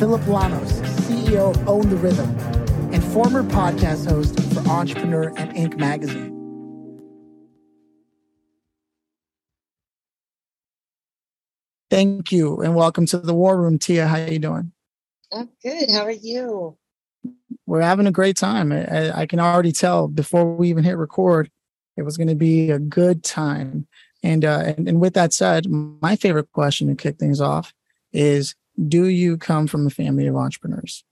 Phillip Lanos, CEO of Own the Rhythm, and former podcast host for Entrepreneur and Inc. magazine. Thank you, and welcome to the War Room, Tia. How are you doing? I'm good. How are you? We're having a great time. I, I can already tell before we even hit record it was going to be a good time. And, uh, and and with that said, my favorite question to kick things off is: Do you come from a family of entrepreneurs?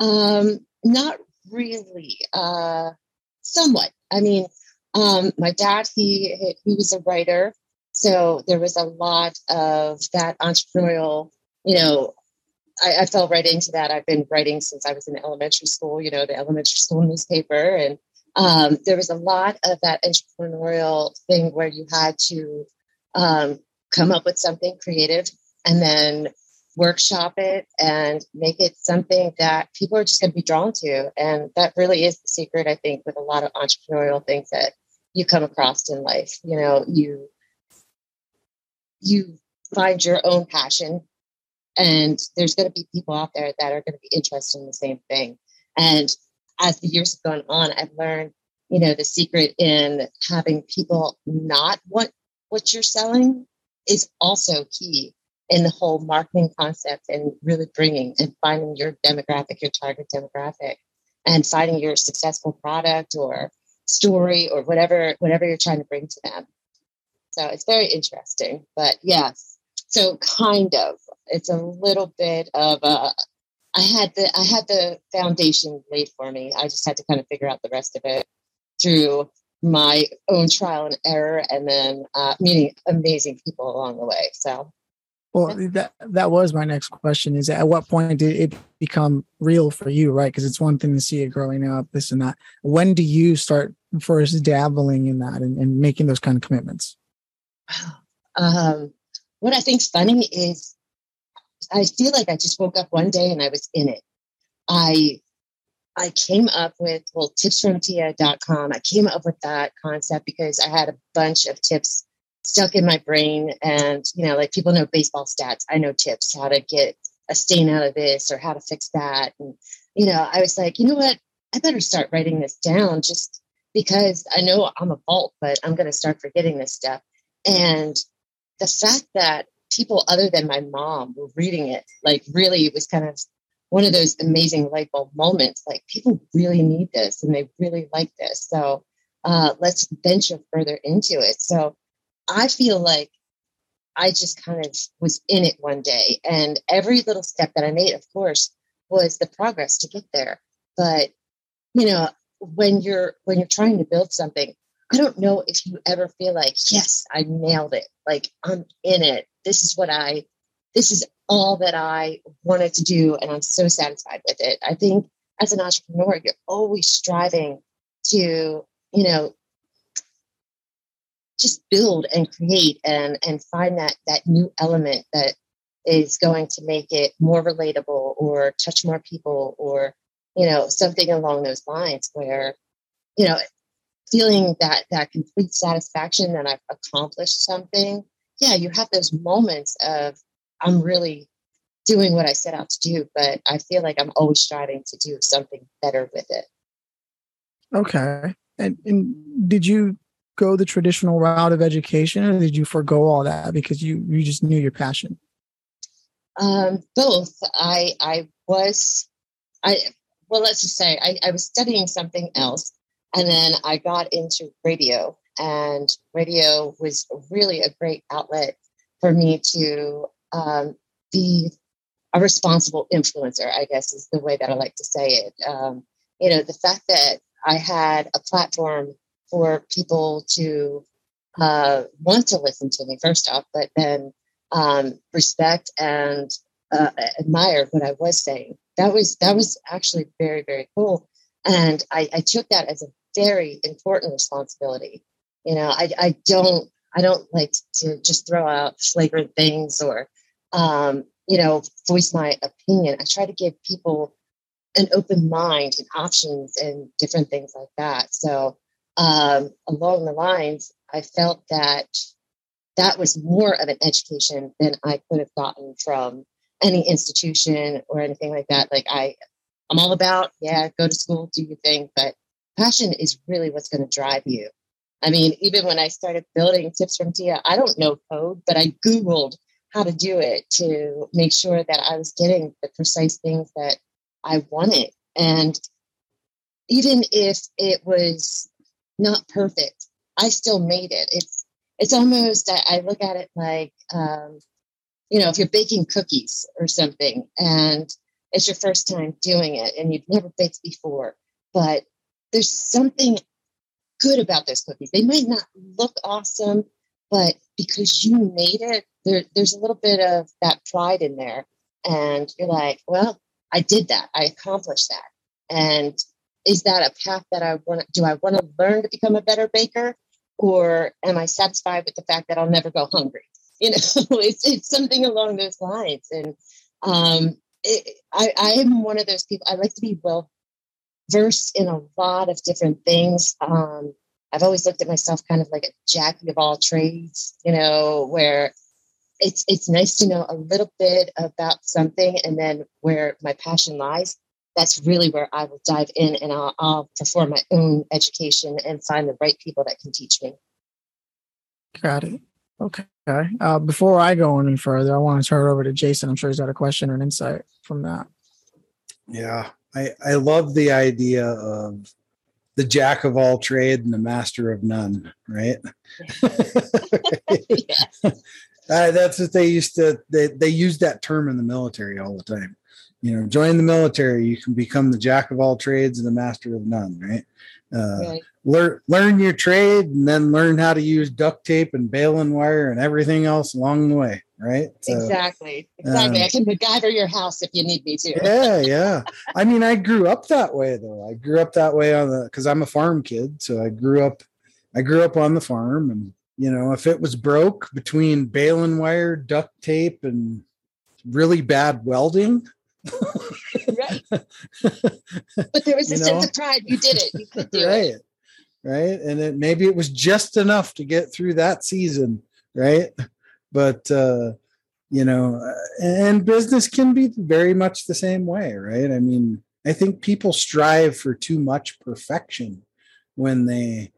Um, not really. Uh, somewhat. I mean, um, my dad he he was a writer, so there was a lot of that entrepreneurial. You know, I, I fell right into that. I've been writing since I was in elementary school. You know, the elementary school newspaper, and um, there was a lot of that entrepreneurial thing where you had to um, come up with something creative and then workshop it and make it something that people are just going to be drawn to. And that really is the secret, I think, with a lot of entrepreneurial things that you come across in life. You know, you you find your own passion and there's going to be people out there that are going to be interested in the same thing. And as the years have gone on, I've learned, you know, the secret in having people not want what you're selling is also key in the whole marketing concept and really bringing and finding your demographic, your target demographic, and finding your successful product or story or whatever whatever you're trying to bring to them. So it's very interesting. But yes, so kind of it's a little bit of a I had the I had the foundation laid for me. I just had to kind of figure out the rest of it through my own trial and error, and then uh, meeting amazing people along the way. So, well, that that was my next question: is at what point did it become real for you? Right, because it's one thing to see it growing up, this and that. When do you start first dabbling in that and, and making those kind of commitments? Um, what I think's funny is I feel like I just woke up one day and I was in it. I I came up with well tipsfromtia.com. I came up with that concept because I had a bunch of tips stuck in my brain and you know like people know baseball stats. I know tips how to get a stain out of this or how to fix that and you know I was like, you know what? I better start writing this down just because I know I'm a vault, but I'm going to start forgetting this stuff. And the fact that people other than my mom were reading it. Like, really, it was kind of one of those amazing light bulb moments. Like, people really need this and they really like this. So, uh, let's venture further into it. So, I feel like I just kind of was in it one day. And every little step that I made, of course, was the progress to get there. But, you know, when you're when you're trying to build something, I don't know if you ever feel like, yes, I nailed it. Like I'm in it this is what I, this is all that I wanted to do. And I'm so satisfied with it. I think as an entrepreneur, you're always striving to, you know, just build and create and, and find that, that new element that is going to make it more relatable or touch more people or, you know, something along those lines where, you know, feeling that that complete satisfaction that I've accomplished something yeah, you have those moments of I'm really doing what I set out to do, but I feel like I'm always striving to do something better with it. Okay. And, and did you go the traditional route of education or did you forego all that because you you just knew your passion? Um, both. I I was I well let's just say I, I was studying something else and then I got into radio and radio was really a great outlet for me to um, be a responsible influencer, I guess is the way that I like to say it. Um, you know, the fact that I had a platform for people to uh, want to listen to me, first off, but then um, respect and uh, admire what I was saying. That was that was actually very very cool, and I, I took that as a very important responsibility. You know, I I don't I don't like to just throw out flagrant things or um, you know voice my opinion. I try to give people an open mind and options and different things like that. So um, along the lines, I felt that that was more of an education than I could have gotten from any institution or anything like that. Like I, I'm all about, yeah, go to school, do your thing, but passion is really what's going to drive you. I mean, even when I started building tips from Tia, I don't know code, but I Googled how to do it to make sure that I was getting the precise things that I wanted. And even if it was not perfect, I still made it. It's it's almost I look at it like um, you know, if you're baking cookies or something and it's your first time doing it and you've never baked before, but there's something good about those cookies. They might not look awesome, but because you made it, there, there's a little bit of that pride in there. And you're like, well, I did that. I accomplished that. And is that a path that I want to do? I want to learn to become a better baker, or am I satisfied with the fact that I'll never go hungry? you know it's, it's something along those lines and um, it, I, I am one of those people i like to be well versed in a lot of different things um, i've always looked at myself kind of like a jackie of all trades you know where it's it's nice to know a little bit about something and then where my passion lies that's really where i will dive in and i'll, I'll perform my own education and find the right people that can teach me got it Okay. Uh, before I go any further, I want to turn it over to Jason. I'm sure he's got a question or an insight from that. Yeah, I, I love the idea of the jack of all trade and the master of none, right? uh, that's what they used to, they, they use that term in the military all the time. You know, join the military, you can become the jack of all trades and the master of none, right? Uh, right. learn learn your trade and then learn how to use duct tape and baling wire and everything else along the way right? So, exactly exactly. Um, i can MacGyver your house if you need me to. Yeah yeah. I mean i grew up that way though. I grew up that way on the because i'm a farm kid so i grew up i grew up on the farm and you know if it was broke between baling wire duct tape and really bad welding right but there was a you sense know? of pride you did it you could do right. it right? And it, maybe it was just enough to get through that season, right? But uh, you know, and business can be very much the same way, right? I mean, I think people strive for too much perfection when they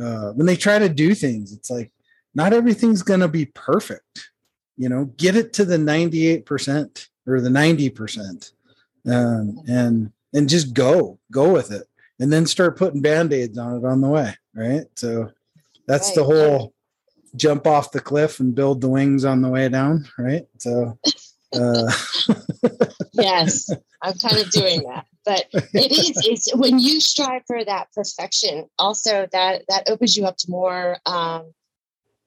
uh, when they try to do things. It's like not everything's going to be perfect. You know, get it to the ninety eight percent or the ninety percent, um, and and just go go with it. And then start putting band-aids on it on the way right? So that's right. the whole jump off the cliff and build the wings on the way down right? So uh yes i'm kind of doing that. But it is it's when you strive for that perfection also that that opens you up to more um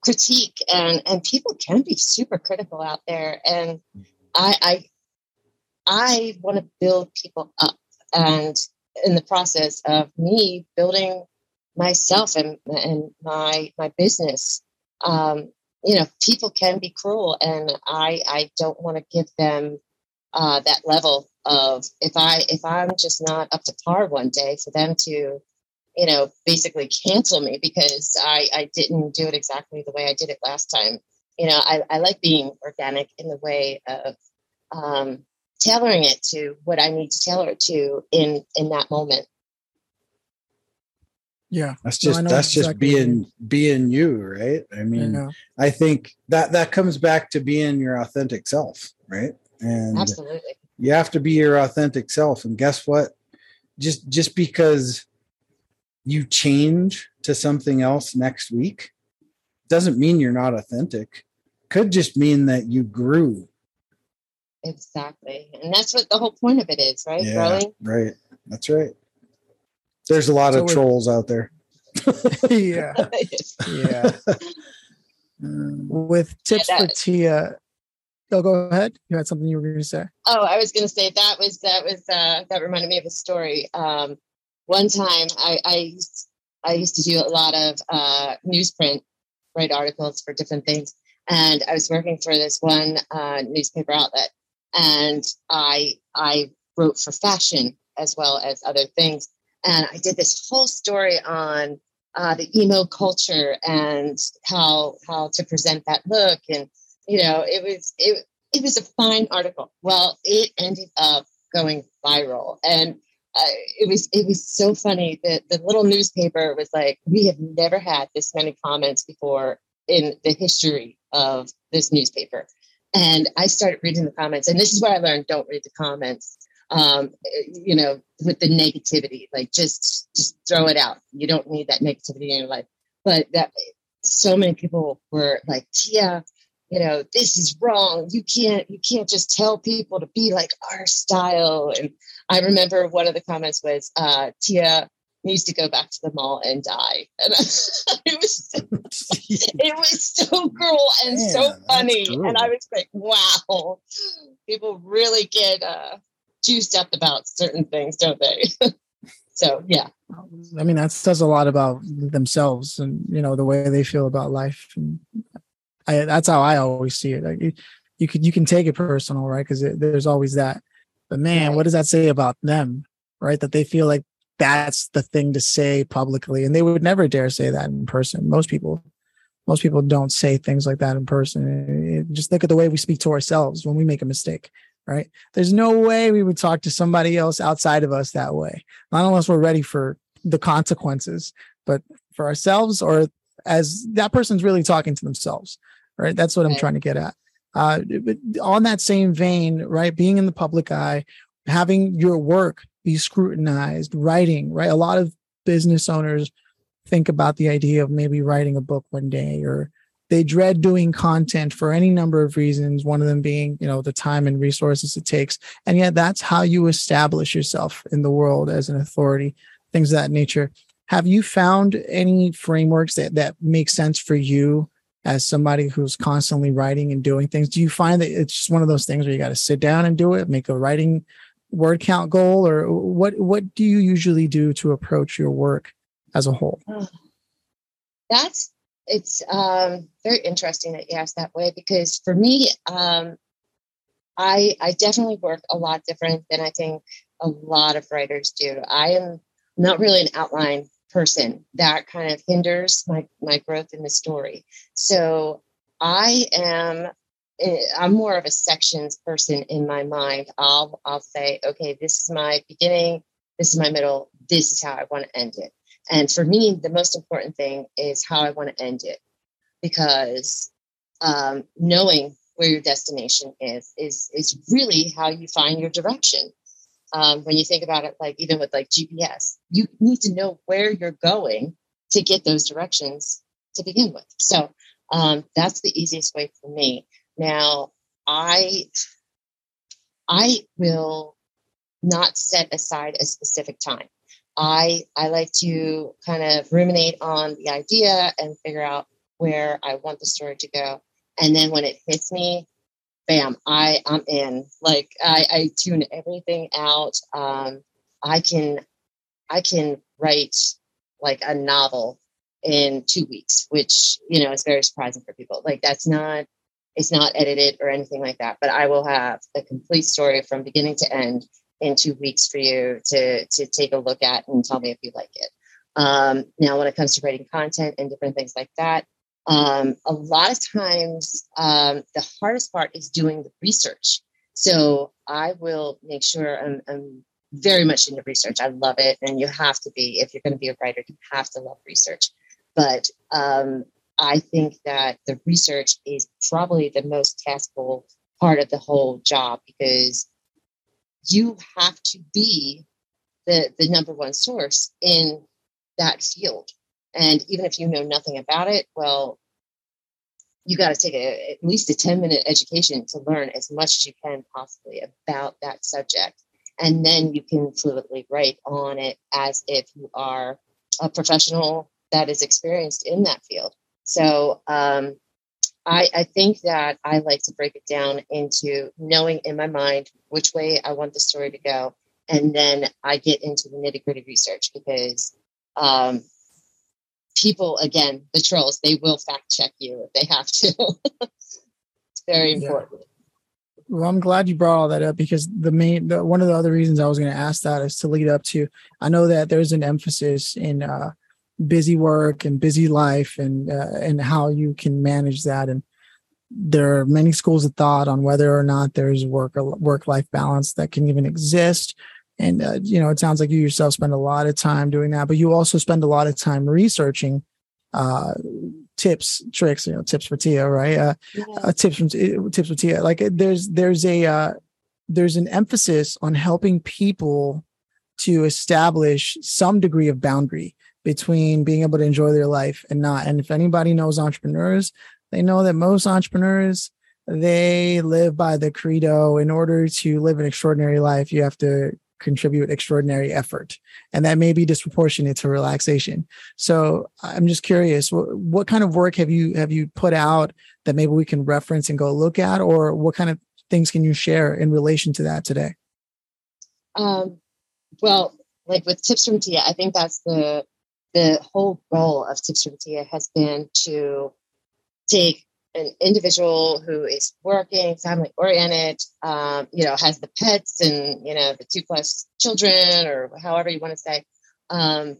critique and and people can be super critical out there. And i i i want to build people up and in the process of me building myself and and my my business. Um, you know people can be cruel and i i don't want to give them uh, that level of if i if i'm just not up to par one day for them to you know basically cancel me because i i didn't do it exactly the way i did it last time you know i, I like being organic in the way of um, tailoring it to what I need to tailor it to in in that moment. Yeah, that's just no, that's exactly just being being you, right? I mean, I, I think that that comes back to being your authentic self, right? And absolutely, you have to be your authentic self. And guess what? Just just because you change to something else next week doesn't mean you're not authentic. Could just mean that you grew Exactly. And that's what the whole point of it is, right? Yeah, Growing. Right. That's right. There's a lot so of trolls out there. yeah. yeah. with tips yeah, for Tia, go go ahead. You had something you were going to say. Oh, I was going to say that was that was uh, that reminded me of a story. Um, one time, I, I used, I used to do a lot of uh, newsprint, write articles for different things, and I was working for this one uh, newspaper outlet, and I I wrote for fashion as well as other things, and I did this whole story on uh, the emo culture and how how to present that look. And you know, it was it it was a fine article. Well, it ended up going viral, and uh, it was it was so funny that the little newspaper was like, "We have never had this many comments before in the history of this newspaper." And I started reading the comments, and this is where I learned: don't read the comments. Um, you know, with the negativity, like just just throw it out. You don't need that negativity in your life. But that so many people were like, Tia, you know this is wrong you can't you can't just tell people to be like our style and i remember one of the comments was uh tia needs to go back to the mall and die and it was so, it was so cruel and Man, so funny and i was like wow people really get uh juiced up about certain things don't they so yeah i mean that says a lot about themselves and you know the way they feel about life and I, that's how I always see it. Like you, you can you can take it personal, right? Because there's always that. But man, what does that say about them, right? That they feel like that's the thing to say publicly, and they would never dare say that in person. Most people, most people don't say things like that in person. Just look at the way we speak to ourselves when we make a mistake, right? There's no way we would talk to somebody else outside of us that way, not unless we're ready for the consequences. But for ourselves, or as that person's really talking to themselves right? That's what I'm trying to get at. Uh, but on that same vein, right? Being in the public eye, having your work be scrutinized, writing, right? A lot of business owners think about the idea of maybe writing a book one day or they dread doing content for any number of reasons one of them being you know the time and resources it takes. And yet that's how you establish yourself in the world as an authority things of that nature. Have you found any frameworks that that make sense for you as somebody who's constantly writing and doing things? Do you find that it's just one of those things where you got to sit down and do it make a writing word count goal or what what do you usually do to approach your work as a whole? That's it's um, very interesting that you asked that way because for me um, i i definitely work a lot different than i think a lot of writers do. I am not really an outline person. That kind of hinders my my growth in the story. So i am i'm more of a sections person in my mind i'll i'll say okay this is my beginning this is my middle this is how i want to end it and for me the most important thing is how i want to end it because um, knowing where your destination is is is really how you find your direction um, when you think about it, like even with like GPS, you need to know where you're going to get those directions to begin with. So um, that's the easiest way for me. Now, I I will not set aside a specific time. I I like to kind of ruminate on the idea and figure out where I want the story to go. And then when it hits me, bam, I I'm in. Like I, I tune everything out. Um, I can I can write like a novel in two weeks, which you know is very surprising for people. Like that's not it's not edited or anything like that. But I will have a complete story from beginning to end in two weeks for you to to take a look at and tell me if you like it. Um, now, when it comes to writing content and different things like that, um, a lot of times, um, the hardest part is doing the research. So I will make sure I'm, I'm very much into research. I love it. And you have to be, if you're going to be a writer, you have to love research. But um, I think that the research is probably the most taskful part of the whole job because you have to be the, the number one source in that field. And even if you know nothing about it, well, you got to take a, at least a 10 minute education to learn as much as you can possibly about that subject. And then you can fluently write on it as if you are a professional that is experienced in that field. So, um, I, I think that I like to break it down into knowing in my mind which way I want the story to go. And then I get into the nitty gritty research because um, people, again, the trolls, they will fact check you if they have to. it's very important. Yeah. Well, I'm glad you brought all that up because the main, the, one of the other reasons I was going to ask that is to lead up to. I know that there's an emphasis in uh, busy work and busy life and uh, and how you can manage that. And there are many schools of thought on whether or not there's work work life balance that can even exist. And uh, you know it sounds like you yourself spend a lot of time doing that but you also spend a lot of time researching uh, tips tricks you know tips for tia right? Uh, yeah. uh tips from tips for tia. Like there's there's a uh, there's an emphasis on helping people to establish some degree of boundary between being able to enjoy their life and not. And if anybody knows entrepreneurs, they know that most entrepreneurs they live by the credo in order to live an extraordinary life you have to contribute extraordinary effort. And that may be disproportionate to relaxation. So i'm just curious what, what kind of work have you have you put out that maybe we can reference and go look at? Or what kind of things can you share in relation to that today? Um, well like with tips from tia i think that's the the whole goal of Tips from Tia has been to take an individual who is working, family oriented, um, you know, has the pets and, you know, the two plus children or however you want to say. Um,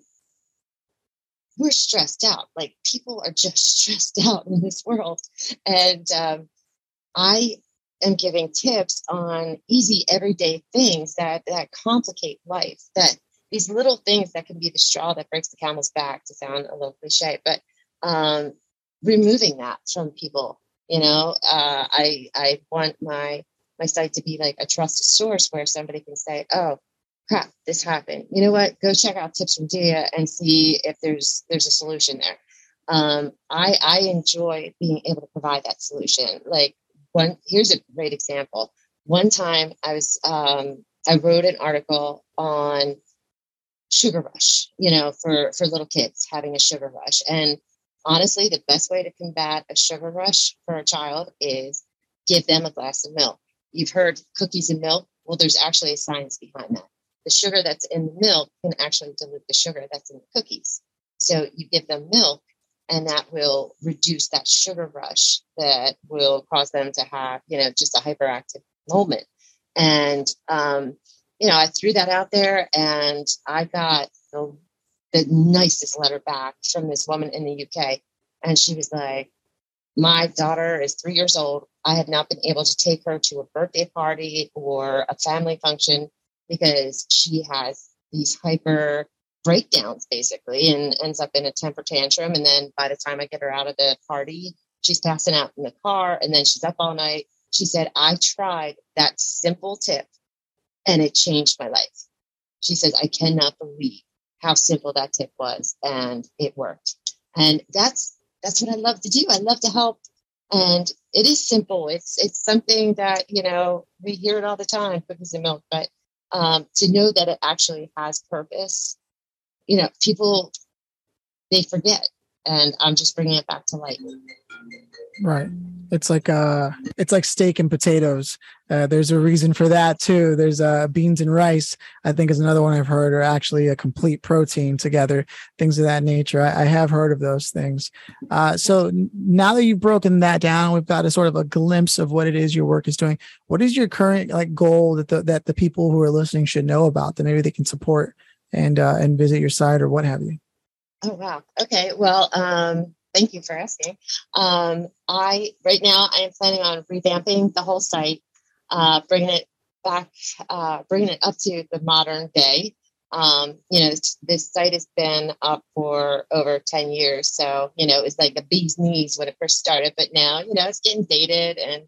we're stressed out. Like people are just stressed out in this world. And um, I am giving tips on easy everyday things that that complicate life that these little things that can be the straw that breaks the camel's back to sound a little cliche, but um, removing that from people. You know, uh, I I want my my site to be like a trusted source where somebody can say, "Oh, crap, this happened. You know what? Go check out Tips from Tia and see if there's there's a solution there." Um, I I enjoy being able to provide that solution. Like one, here's a great example. One time I was um, I wrote an article on sugar rush, you know, for, for little kids having a sugar rush. And honestly, the best way to combat a sugar rush for a child is give them a glass of milk. You've heard cookies and milk. Well, there's actually a science behind that. The sugar that's in the milk can actually dilute the sugar that's in the cookies. So you give them milk, and that will reduce that sugar rush that will cause them to have, you know, just a hyperactive moment. And um, you know, I threw that out there and I got the, the nicest letter back from this woman in the UK. And she was like, My daughter is three years old. I have not been able to take her to a birthday party or a family function because she has these hyper breakdowns basically and ends up in a temper tantrum. And then by the time I get her out of the party, she's passing out in the car and then she's up all night. She said, I tried that simple tip and it changed my life. She says, I cannot believe how simple that tip was and it worked. And that's that's what I love to do. I love to help. And it is simple. It's it's something that, you know, we hear it all the time, cookies and milk, but um, to know that it actually has purpose, you know, people they forget. And I'm just bringing it back to light. Right. It's like uh it's like steak and potatoes. Uh, there's a reason for that too. There's uh beans and rice, I think is another one I've heard are actually a complete protein together, things of that nature. I, I have heard of those things. Uh so now that you've broken that down, we've got a sort of a glimpse of what it is your work is doing. What is your current like goal that the that the people who are listening should know about that maybe they can support and uh and visit your site or what have you? Oh wow. Okay. Well, um thank you for asking. Um, I right now I am planning on revamping the whole site, uh, bringing it back, uh, bringing it up to the modern day. Um, you know, this, site has been up for over 10 years. So, you know, it's like a bee's knees when it first started, but now, you know, it's getting dated and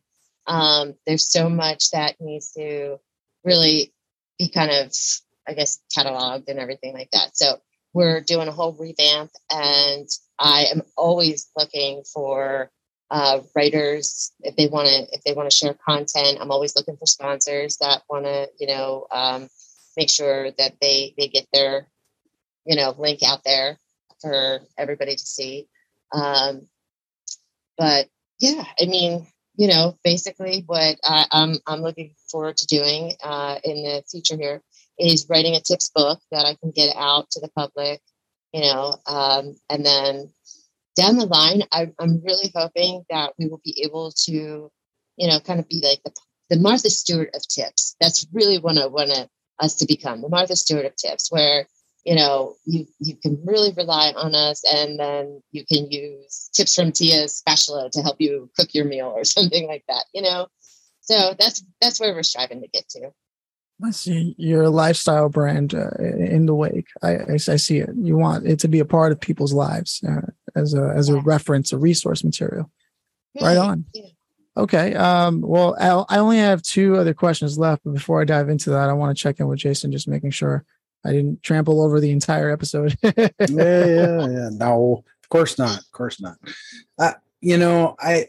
um, there's so much that needs to really be kind of, I guess, cataloged and everything like that. So we're doing a whole revamp and I am always looking for uh, writers if they want to if they want to share content. I'm always looking for sponsors that want to you know um, make sure that they they get their you know link out there for everybody to see. Um, but yeah, I mean, you know, basically what I, am I'm, I'm looking forward to doing uh, in the future here is writing a tips book that I can get out to the public, you know, um, and then down the line, I, I'm really hoping that we will be able to, you know, kind of be like the, the Martha Stewart of tips. That's really what I want us to become, the Martha Stewart of tips, where you know you you can really rely on us and then you can use tips from tia's spatula to help you cook your meal or something like that you know so that's that's where we're striving to get to I see your lifestyle brand uh, in the wake. I, I, I, see it. You want it to be a part of people's lives uh, as a as a reference, a resource material. Right on. Yeah. Okay. Um, well, I, I only have two other questions left, but before I dive into that, I want to check in with Jason, just making sure I didn't trample over the entire episode. yeah, yeah, yeah. No, of course not. Of course not. Uh, you know, I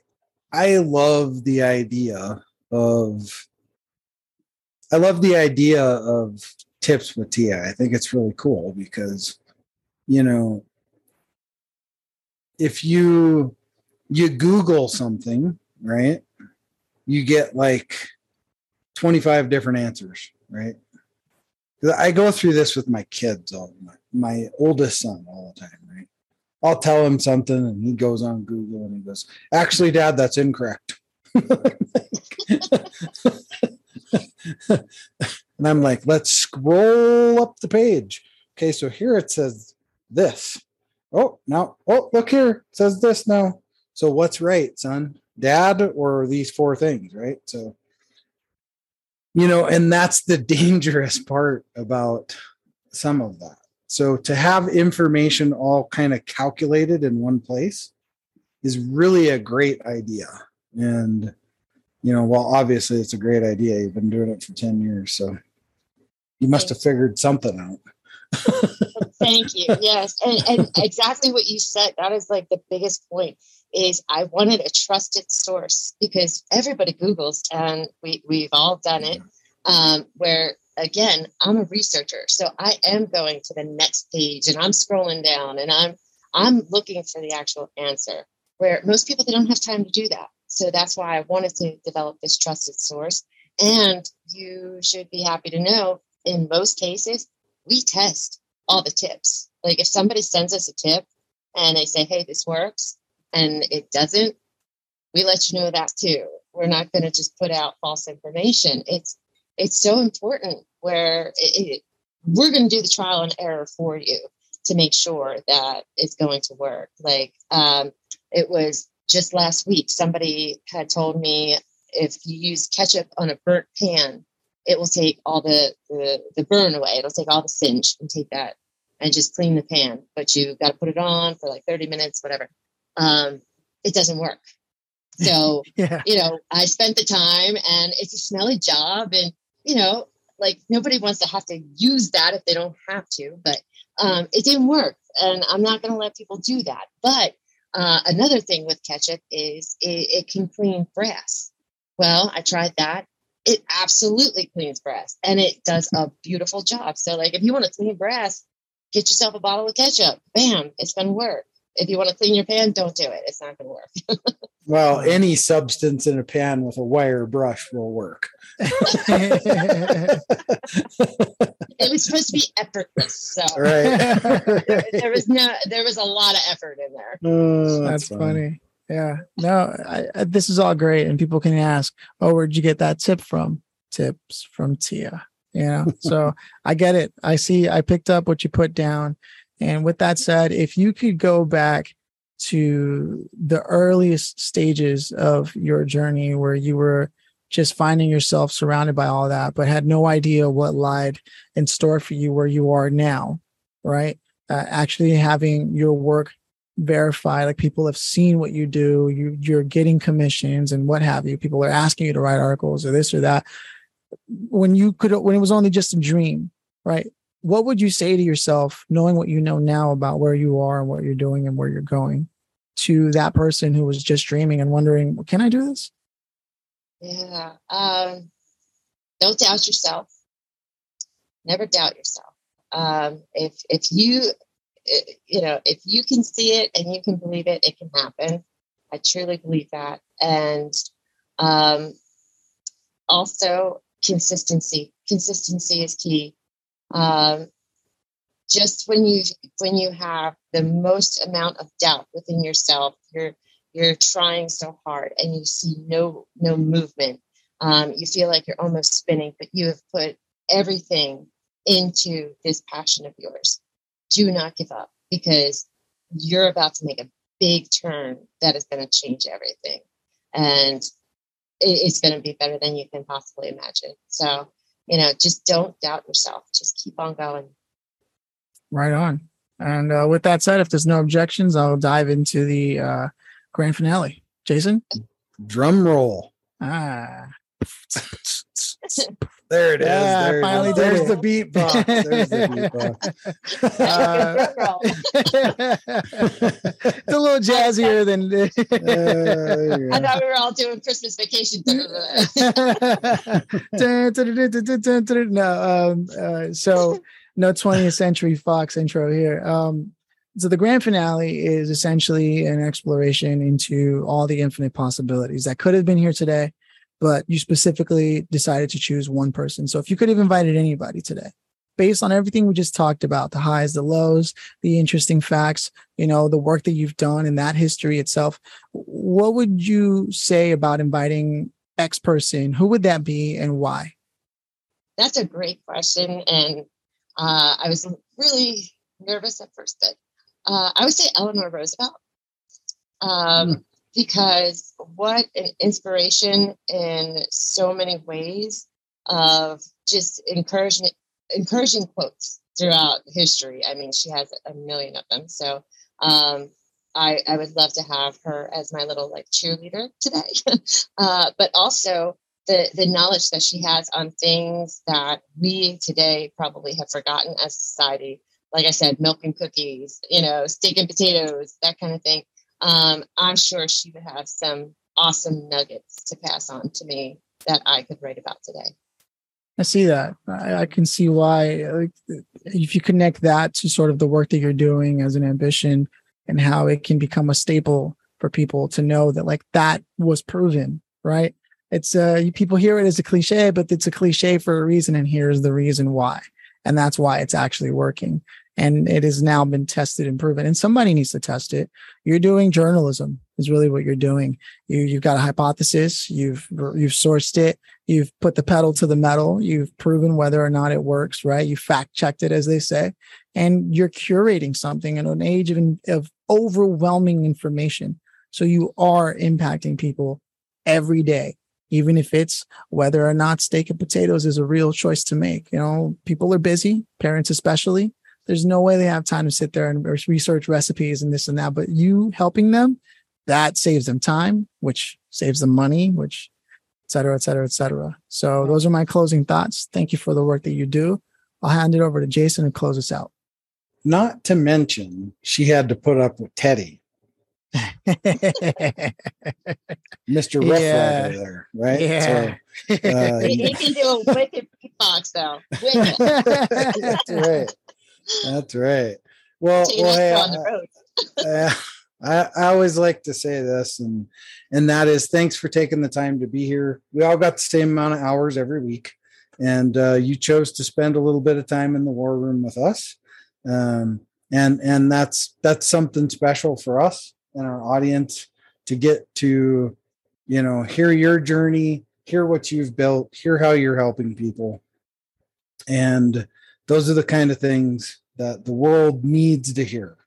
I love the idea of I love the idea of tips with Tia. I think it's really cool because you know if you you Google something, right? You get like 25 different answers, right? I go through this with my kids, all my, my oldest son, all the time. Right? I'll tell him something, and he goes on Google and he goes, "Actually, Dad, that's incorrect." and I'm like, "Let's scroll up the page." Okay, so here it says this. Oh, now, oh, look here, it says this now. So what's right, son? Dad or these four things, right? So you know and that's the dangerous part about some of that so to have information all kind of calculated in one place is really a great idea and you know well obviously it's a great idea you've been doing it for 10 years so you must have figured something out thank you yes and, and exactly what you said that is like the biggest point is I wanted a trusted source because everybody Googles and we, we've all done it. Um, where again, I'm a researcher. So I am going to the next page and I'm scrolling down and I'm I'm looking for the actual answer. Where most people they don't have time to do that. So that's why I wanted to develop this trusted source. And you should be happy to know in most cases, we test all the tips. Like if somebody sends us a tip and they say, hey, this works, and it doesn't, we let you know that too. We're not going to just put out false information. It's it's so important where it, it, we're going to do the trial and error for you to make sure that it's going to work. Like um, it was just last week, somebody had told me if you use ketchup on a burnt pan, it will take all the, the, the burn away. It'll take all the singe and take that and just clean the pan. But you got to put it on for like 30 minutes, whatever um, it doesn't work. So, yeah. you know, I spent the time and it's a smelly job. And, you know, like nobody wants to have to use that if they don't have to, but um, it didn't work. And I'm not going to let people do that. But uh, another thing with ketchup is it, it can clean brass. Well, I tried that. It absolutely cleans brass and it does a beautiful job. So, like, if you want to clean brass, get yourself a bottle of ketchup. Bam, it's going to work if you want to clean your pan, don't do it. It's not going to work. well, any substance in a pan with a wire brush will work. it was supposed to be effortless, so right. there was no, there was a lot of effort in there. Oh, that's, that's funny. Yeah, no, I, I, this is all great, and people can ask, "Oh, where'd you get that tip from?" Tips from Tia. You know, so I get it. I see. I picked up what you put down and with that said, if you could go back to the earliest stages of your journey where you were just finding yourself surrounded by all that, but had no idea what lied in store for you where you are now, right? Uh, actually having your work verified, like people have seen what you do, you you're getting commissions and what have you. People are asking you to write articles or this or that. When you could, when it was only just a dream, right? What would you say to yourself, knowing what you know now about where you are and what you're doing and where you're going, to that person who was just dreaming and wondering, can I do this? Yeah. Um, don't doubt yourself. Never doubt yourself. Um, if if you you know if you can see it and you can believe it, it can happen. I truly believe that. And um, also consistency. Consistency is key. Um, just when you when you have the most amount of doubt within yourself, you're you're trying so hard and you see no no movement. Um, you feel like you're almost spinning, but you have put everything into this passion of yours. Do not give up because you're about to make a big turn that is going to change everything. And it's going to be better than you can possibly imagine. So, you know, just don't doubt yourself. Just keep on going. Right on. And uh, with that said, if there's no objections, I'll dive into the uh, grand finale. Jason? Drum roll. Ah. There it is. Yeah, there finally it is. There's the beat box. There's the beat box. Uh, it's a little jazzier than. Uh, I thought we were all doing Christmas vacation. no, um, uh, so no 20th Century Fox intro here. Um, so the grand finale is essentially an exploration into all the infinite possibilities that could have been here today, but you specifically decided to choose one person. So if you could have invited anybody today, based on everything we just talked about, the highs, the lows, the interesting facts, you know, the work that you've done in that history itself, what would you say about inviting X person? Who would that be and why? That's a great question. And uh, I was really nervous at first, but uh, I would say Eleanor Roosevelt. Um, Because what an inspiration in so many ways of just encouragement, encouraging quotes throughout history. I mean, she has a million of them. So um, I, I would love to have her as my little like cheerleader today. uh, but also the the knowledge that she has on things that we today probably have forgotten as society. Like I said, milk and cookies, you know, steak and potatoes, that kind of thing. Um, I'm sure she would have some awesome nuggets to pass on to me that I could write about today. I see that. I, I can see why. If you connect that to sort of the work that you're doing as an ambition and how it can become a staple for people to know that like that was proven, right? It's uh people hear it as a cliche, but it's a cliche for a reason, and here's the reason why, and that's why it's actually working. And it has now been tested and proven. And somebody needs to test it. You're doing journalism is really what you're doing. You you've got a hypothesis. You've you've sourced it. You've put the pedal to the metal. You've proven whether or not it works. Right. You fact checked it, as they say, and you're curating something in an age of of overwhelming information. So you are impacting people every day even if it's whether or not steak and potatoes is a real choice to make. You know, people are busy, parents especially. There's no way they have time to sit there and research recipes and this and that. But you helping them, that saves them time, which saves them money, which et cetera, et cetera, et cetera. So those are my closing thoughts. Thank you for the work that you do. I'll hand it over to Jason and close us out. Not to mention, she had to put up with Teddy, Mr. Rough Yeah. Rider there, right? Yeah. So, uh, He, he can do a wicked beatbox though. Wicked. that's right. That's right. Well, an well hey, extra on the road. uh, I, I always like to say this, and and that is thanks for taking the time to be here. We all got the same amount of hours every week, and uh, you chose to spend a little bit of time in the war room with us, um, and and that's that's something special for us and our audience to get to, you know, hear your journey, hear what you've built, hear how you're helping people, and those are the kind of things that the world needs to hear.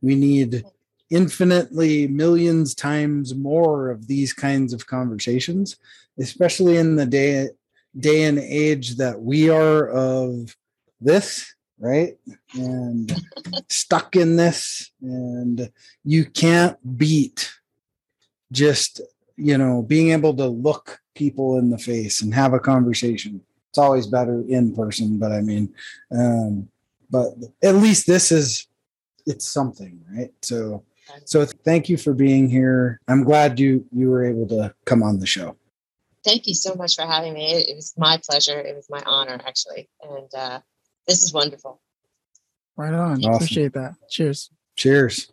We need infinitely millions times more of these kinds of conversations, especially in the day day and age that we are of this, right? And stuck in this and you can't beat just, you know, being able to look people in the face and have a conversation. It's always better in person, but I mean, um, but at least this is it's something, right? So so thank you for being here. I'm glad you you were able to come on the show. Thank you so much for having me. It, it was my pleasure. It was my honor, actually. And uh, this is wonderful. right on. Awesome. Appreciate that. Cheers. Cheers.